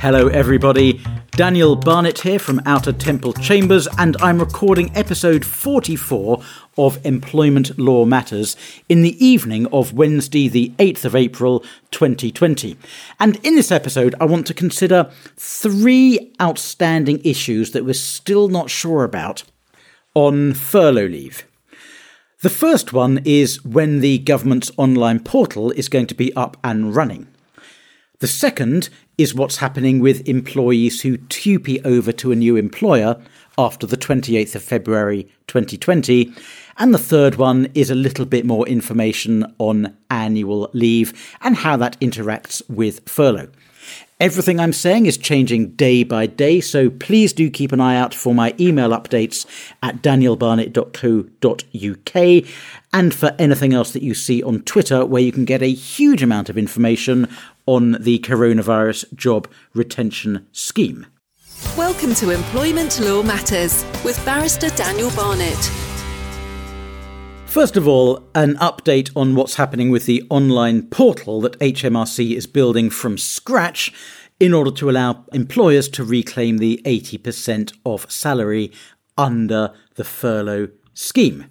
Hello, everybody. Daniel Barnett here from Outer Temple Chambers, and I'm recording episode 44 of Employment Law Matters in the evening of Wednesday, the 8th of April, 2020. And in this episode, I want to consider three outstanding issues that we're still not sure about on furlough leave. The first one is when the government's online portal is going to be up and running. The second is what's happening with employees who TUPE over to a new employer after the 28th of February 2020. And the third one is a little bit more information on annual leave and how that interacts with furlough. Everything I'm saying is changing day by day, so please do keep an eye out for my email updates at danielbarnett.co.uk and for anything else that you see on Twitter, where you can get a huge amount of information on the coronavirus job retention scheme. Welcome to Employment Law Matters with Barrister Daniel Barnett. First of all, an update on what's happening with the online portal that HMRC is building from scratch in order to allow employers to reclaim the 80% of salary under the furlough scheme.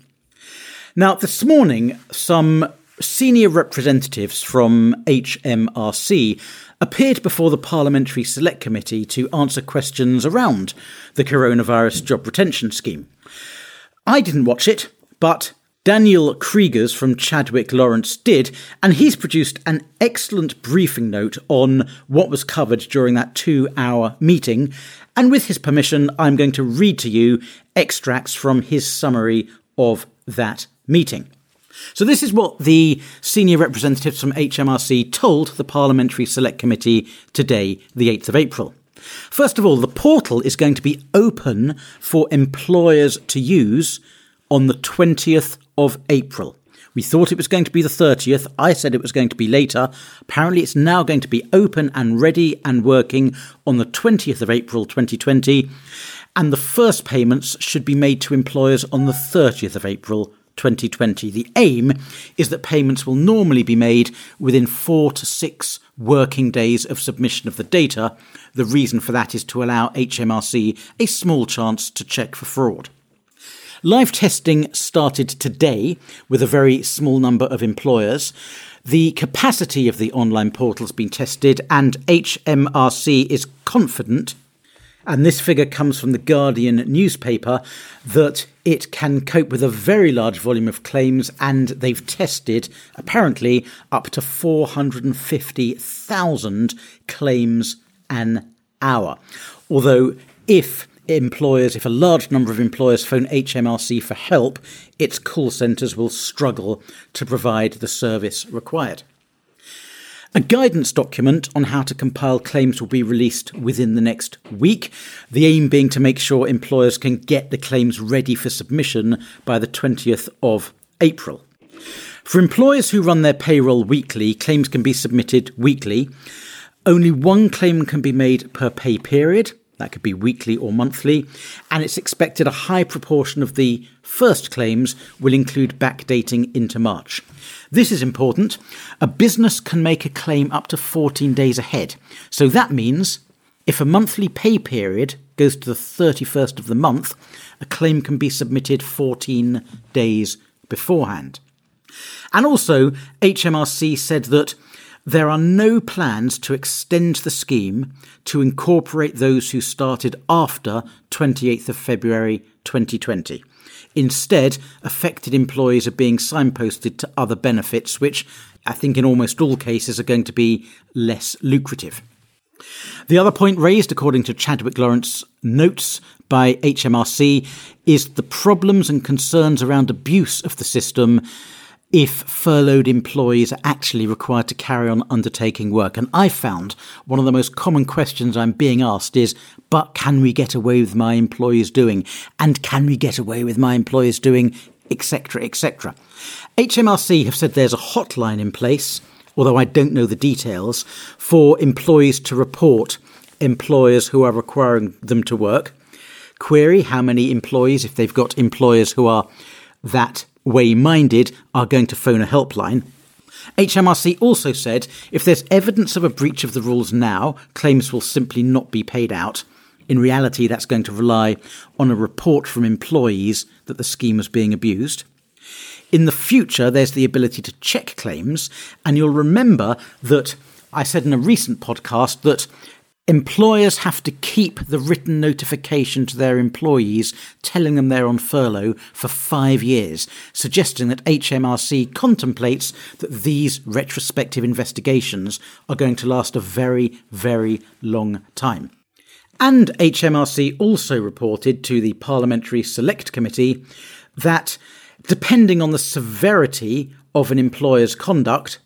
Now, this morning, some senior representatives from HMRC appeared before the Parliamentary Select Committee to answer questions around the coronavirus job retention scheme. I didn't watch it, but Daniel Kriegers from Chadwick Lawrence did, and he's produced an excellent briefing note on what was covered during that two hour meeting. And with his permission, I'm going to read to you extracts from his summary of that meeting. So, this is what the senior representatives from HMRC told the Parliamentary Select Committee today, the 8th of April. First of all, the portal is going to be open for employers to use on the 20th of April. We thought it was going to be the 30th. I said it was going to be later. Apparently, it's now going to be open and ready and working on the 20th of April 2020. And the first payments should be made to employers on the 30th of April 2020. The aim is that payments will normally be made within four to six working days of submission of the data. The reason for that is to allow HMRC a small chance to check for fraud. Live testing started today with a very small number of employers. The capacity of the online portal has been tested, and HMRC is confident and this figure comes from the Guardian newspaper, that it can cope with a very large volume of claims, and they've tested apparently up to 450,000 claims an hour. Although, if employers, if a large number of employers phone HMRC for help, its call centres will struggle to provide the service required. A guidance document on how to compile claims will be released within the next week, the aim being to make sure employers can get the claims ready for submission by the 20th of April. For employers who run their payroll weekly, claims can be submitted weekly. Only one claim can be made per pay period, that could be weekly or monthly, and it's expected a high proportion of the first claims will include backdating into March. This is important. A business can make a claim up to 14 days ahead. So that means if a monthly pay period goes to the 31st of the month, a claim can be submitted 14 days beforehand. And also, HMRC said that there are no plans to extend the scheme to incorporate those who started after 28th of February 2020. Instead, affected employees are being signposted to other benefits, which I think in almost all cases are going to be less lucrative. The other point raised, according to Chadwick Lawrence notes by HMRC, is the problems and concerns around abuse of the system if furloughed employees are actually required to carry on undertaking work. And I found one of the most common questions I'm being asked is, but can we get away with my employees doing? And can we get away with my employees doing, etc., etc.? HMRC have said there's a hotline in place, although I don't know the details, for employees to report employers who are requiring them to work. Query how many employees, if they've got employers who are that way minded are going to phone a helpline. HMRC also said if there's evidence of a breach of the rules now, claims will simply not be paid out. In reality, that's going to rely on a report from employees that the scheme is being abused. In the future, there's the ability to check claims, and you'll remember that I said in a recent podcast that employers have to keep the written notification to their employees telling them they're on furlough for five years, suggesting that HMRC contemplates that these retrospective investigations are going to last a very, very long time. And HMRC also reported to the Parliamentary Select Committee that depending on the severity of an employer's conduct,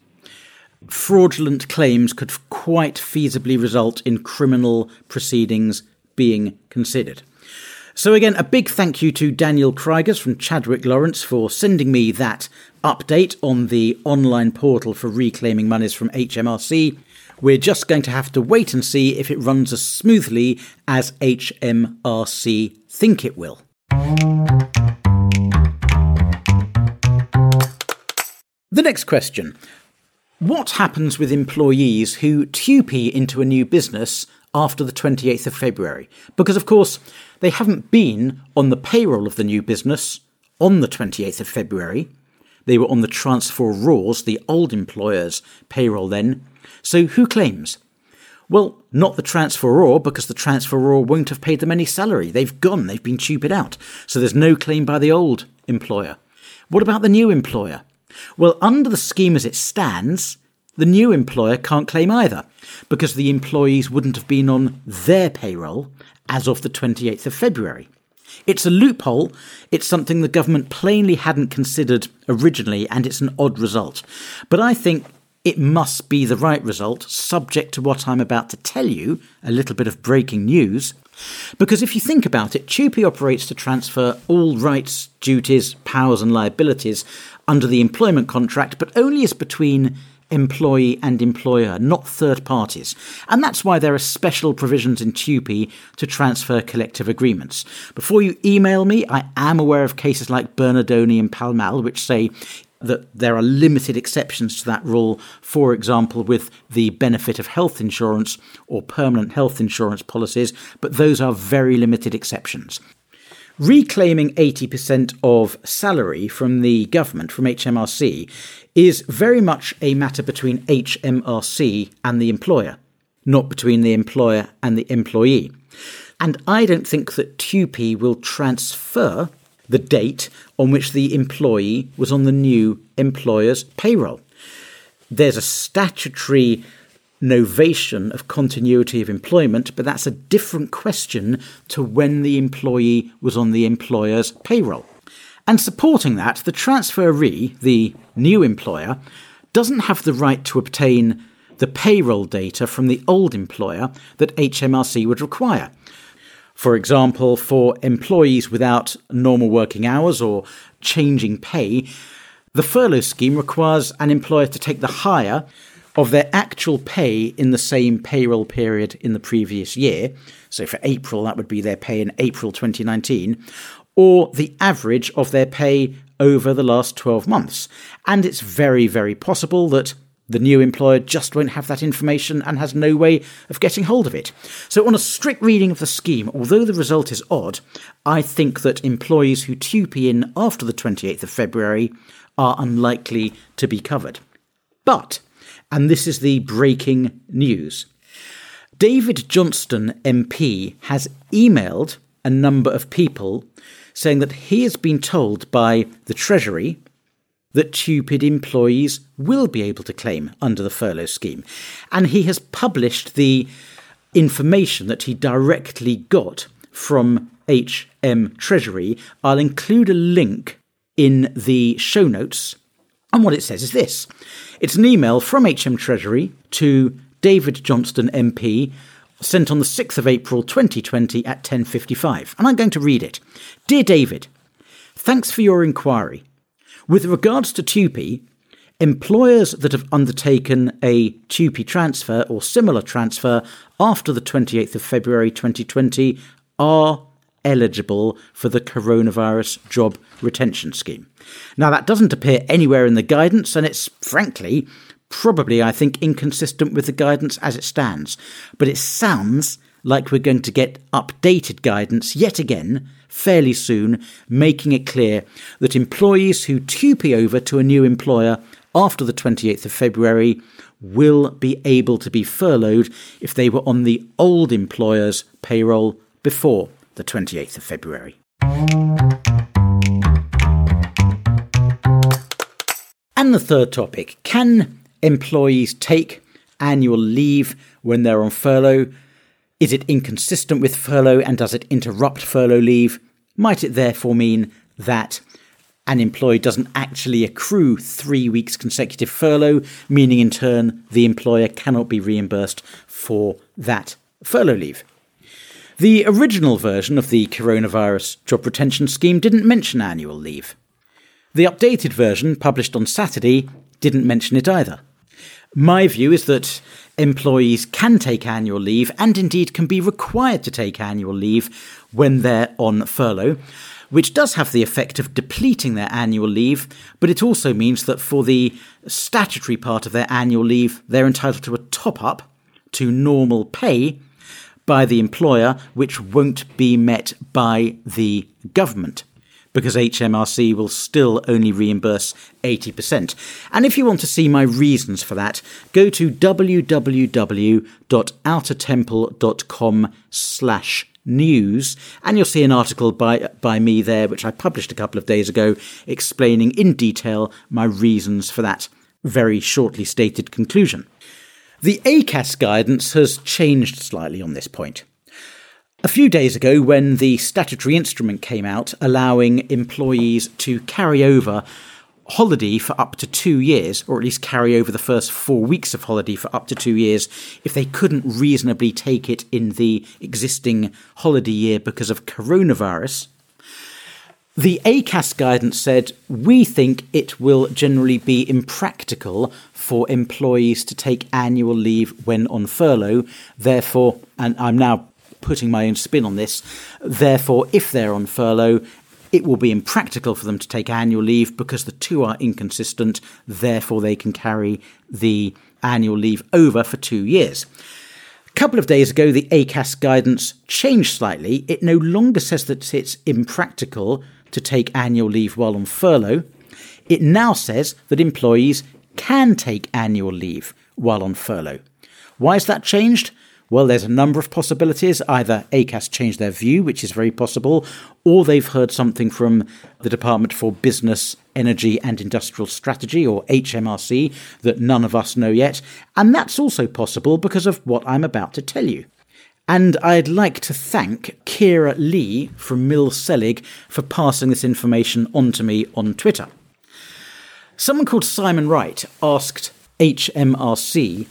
fraudulent claims could quite feasibly result in criminal proceedings being considered. So, again, a big thank you to Daniel Krigers from Chadwick Lawrence for sending me that update on the online portal for reclaiming monies from HMRC. We're just going to have to wait and see if it runs as smoothly as HMRC think it will. The next question What happens with employees who TUPE into a new business after the 28th of February? Because, of course, they haven't been on the payroll of the new business on the 28th of February. They were on the transferor's, the old employer's payroll then. So who claims? Well, not the transferor, because the transferor won't have paid them any salary. They've gone, they've been TUPE'd out. So there's no claim by the old employer. What about the new employer? Well, under the scheme as it stands, the new employer can't claim either, because the employees wouldn't have been on their payroll as of the 28th of February. It's a loophole, it's something the government plainly hadn't considered originally, and it's an odd result. But I think it must be the right result, subject to what I'm about to tell you a little bit of breaking news. Because if you think about it, TUPE operates to transfer all rights, duties, powers, and liabilities under the employment contract, but only as between employee and employer, not third parties. And that's why there are special provisions in TUPE to transfer collective agreements. Before you email me, I am aware of cases like Bernadone and Pall Mall, which say that there are limited exceptions to that rule, for example, with the benefit of health insurance or permanent health insurance policies, but those are very limited exceptions. Reclaiming 80% of salary from the government, from HMRC, is very much a matter between HMRC and the employer, not between the employer and the employee. And I don't think that TUPE will transfer the date on which the employee was on the new employer's payroll. There's a statutory novation of continuity of employment, but that's a different question to when the employee was on the employer's payroll. And supporting that, the transferee, the new employer, doesn't have the right to obtain the payroll data from the old employer that HMRC would require. For example, for employees without normal working hours or changing pay, the furlough scheme requires an employer to take the higher of their actual pay in the same payroll period in the previous year. So for April, that would be their pay in April 2019, or the average of their pay over the last 12 months. And it's very, very possible that the new employer just won't have that information and has no way of getting hold of it. So, on a strict reading of the scheme, although the result is odd, I think that employees who TUPE in after the 28th of February are unlikely to be covered. But, and this is the breaking news, David Johnston MP has emailed a number of people saying that he has been told by the Treasury that TUPE employees will be able to claim under the furlough scheme. And he has published the information that he directly got from HM Treasury. I'll include a link in the show notes. And what it says is this it's an email from HM Treasury to David Johnston MP sent on the 6th of April 2020 at 10:55 and I'm going to read it. Dear David, thanks for your inquiry. With regards to TUPE, employers that have undertaken a TUPE transfer or similar transfer after the 28th of February 2020 are eligible for the coronavirus job retention scheme. Now, that doesn't appear anywhere in the guidance, and it's frankly probably, I think, inconsistent with the guidance as it stands. But it sounds like we're going to get updated guidance yet again fairly soon, making it clear that employees who TUPE over to a new employer after the 28th of February will be able to be furloughed if they were on the old employer's payroll before the 28th of February. And the third topic can employees take annual leave when they're on furlough? Is it inconsistent with furlough and does it interrupt furlough leave? Might it therefore mean that an employee doesn't actually accrue three weeks consecutive furlough, meaning in turn the employer cannot be reimbursed for that furlough leave? The original version of the coronavirus job retention scheme didn't mention annual leave. The updated version, published on Saturday, didn't mention it either. My view is that employees can take annual leave and indeed can be required to take annual leave when they're on furlough, which does have the effect of depleting their annual leave, but it also means that for the statutory part of their annual leave, they're entitled to a top up to normal pay by the employer, which won't be met by the government because HMRC will still only reimburse 80%. And if you want to see my reasons for that, go to www.outertemple.com slash news and you'll see an article by by me there which I published a couple of days ago explaining in detail my reasons for that very shortly stated conclusion. The ACAS guidance has changed slightly on this point. A few days ago, when the statutory instrument came out allowing employees to carry over holiday for up to two years, or at least carry over the first four weeks of holiday for up to two years, if they couldn't reasonably take it in the existing holiday year because of coronavirus. The ACAS guidance said, We think it will generally be impractical for employees to take annual leave when on furlough. Therefore, and I'm now putting my own spin on this. Therefore, if they're on furlough, it will be impractical for them to take annual leave because the two are inconsistent. Therefore, they can carry the annual leave over for two years. A couple of days ago, the ACAS guidance changed slightly. It no longer says that it's impractical to take annual leave while on furlough. It now says that employees can take annual leave while on furlough. Why has that changed? Well, there's a number of possibilities. Either ACAS changed their view, which is very possible, or they've heard something from the Department for Business, Energy and Industrial Strategy, or HMRC, that none of us know yet. And that's also possible because of what I'm about to tell you. And I'd like to thank Kira Lee from Mill Selig for passing this information on to me on Twitter. Someone called Simon Wright asked HMRC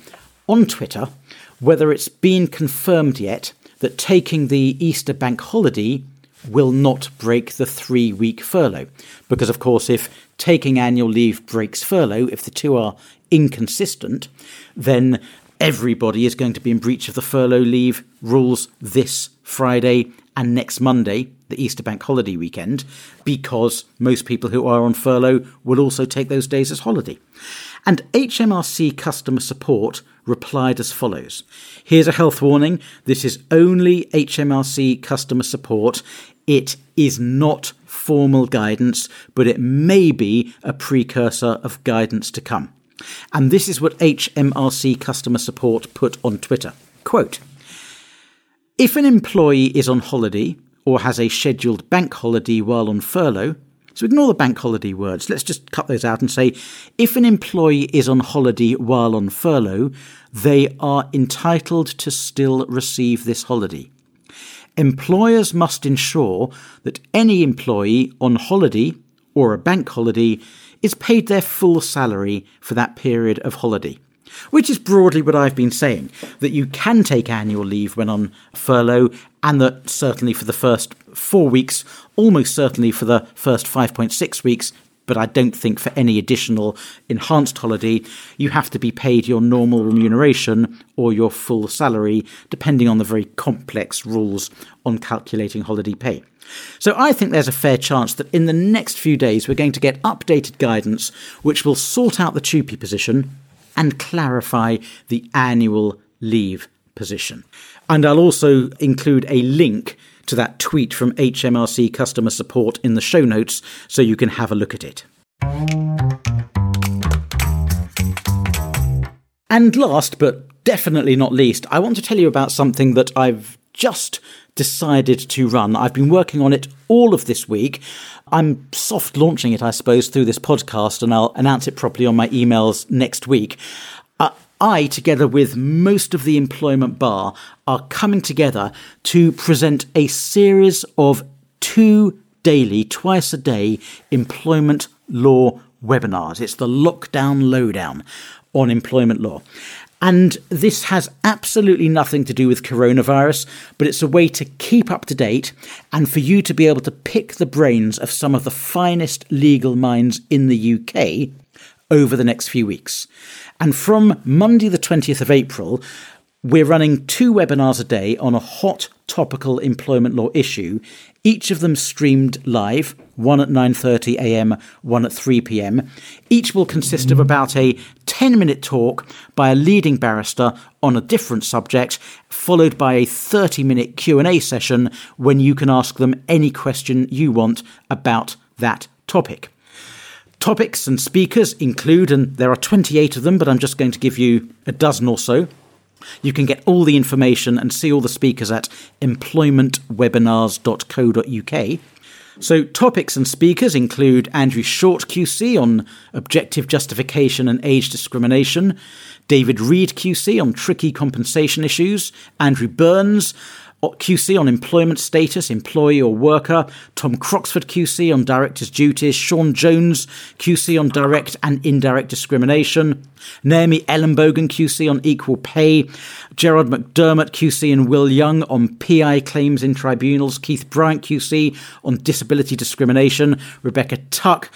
on Twitter whether it's been confirmed yet that taking the Easter bank holiday will not break the three week furlough. Because, of course, if taking annual leave breaks furlough, if the two are inconsistent, then everybody is going to be in breach of the furlough leave rules this Friday and next Monday, the Easter bank holiday weekend, because most people who are on furlough will also take those days as holiday. And HMRC customer support replied as follows Here's a health warning. This is only HMRC customer support. It is not formal guidance, but it may be a precursor of guidance to come. And this is what HMRC customer support put on Twitter. Quote If an employee is on holiday or has a scheduled bank holiday while on furlough, so ignore the bank holiday words. Let's just cut those out and say if an employee is on holiday while on furlough, they are entitled to still receive this holiday. Employers must ensure that any employee on holiday or a bank holiday is paid their full salary for that period of holiday. Which is broadly what I've been saying that you can take annual leave when on furlough, and that certainly for the first four weeks, almost certainly for the first 5.6 weeks, but I don't think for any additional enhanced holiday you have to be paid your normal remuneration or your full salary, depending on the very complex rules on calculating holiday pay. So I think there's a fair chance that in the next few days we're going to get updated guidance which will sort out the TUPE position and clarify the annual leave position. And I'll also include a link to that tweet from HMRC customer support in the show notes so you can have a look at it. And last, but definitely not least, I want to tell you about something that I've just decided to run. I've been working on it all of this week. I'm soft launching it, I suppose, through this podcast, and I'll announce it properly on my emails next week. I, together with most of the employment bar, are coming together to present a series of two daily, twice a day employment law webinars. It's the lockdown lowdown on employment law. And this has absolutely nothing to do with coronavirus, but it's a way to keep up to date and for you to be able to pick the brains of some of the finest legal minds in the UK over the next few weeks. And from Monday, the 20th of April, we're running two webinars a day on a hot topical employment law issue, each of them streamed live, one at 9:30 a.m., one at 3 p.m. Each will consist of about a 10-minute talk by a leading barrister on a different subject, followed by a 30-minute Q&A session when you can ask them any question you want about that topic. Topics and speakers include, and there are 28 of them, but I'm just going to give you a dozen or so. You can get all the information and see all the speakers at employmentwebinars.co.uk. So, topics and speakers include Andrew Short QC on objective justification and age discrimination, David Reade QC on tricky compensation issues, Andrew Burns QC on employment status, employee or worker, Tom Croxford QC on director's duties, Sean Jones QC on direct and indirect discrimination, Naomi Ellenbogen QC on equal pay, Gerard McDermott QC and Will Young on PI claims in tribunals, Keith Bryant QC on disability discrimination, Rebecca Tuck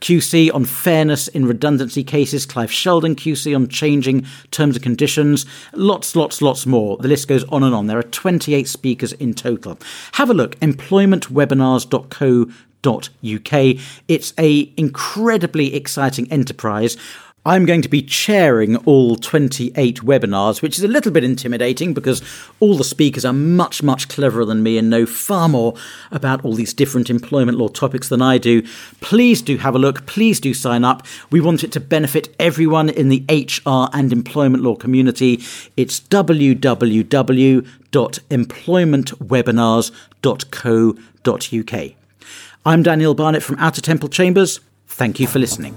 QC on fairness in redundancy cases, Clive Sheldon QC on changing terms and conditions, lots, lots, lots more. The list goes on and on. There are 28 speakers in total. Have a look, employmentwebinars.co.uk. It's a incredibly exciting enterprise I'm going to be chairing all 28 webinars, which is a little bit intimidating because all the speakers are much, much cleverer than me and know far more about all these different employment law topics than I do. Please do have a look. Please do sign up. We want it to benefit everyone in the HR and employment law community. It's www.employmentwebinars.co.uk. I'm Daniel Barnett from Outer Temple Chambers. Thank you for listening.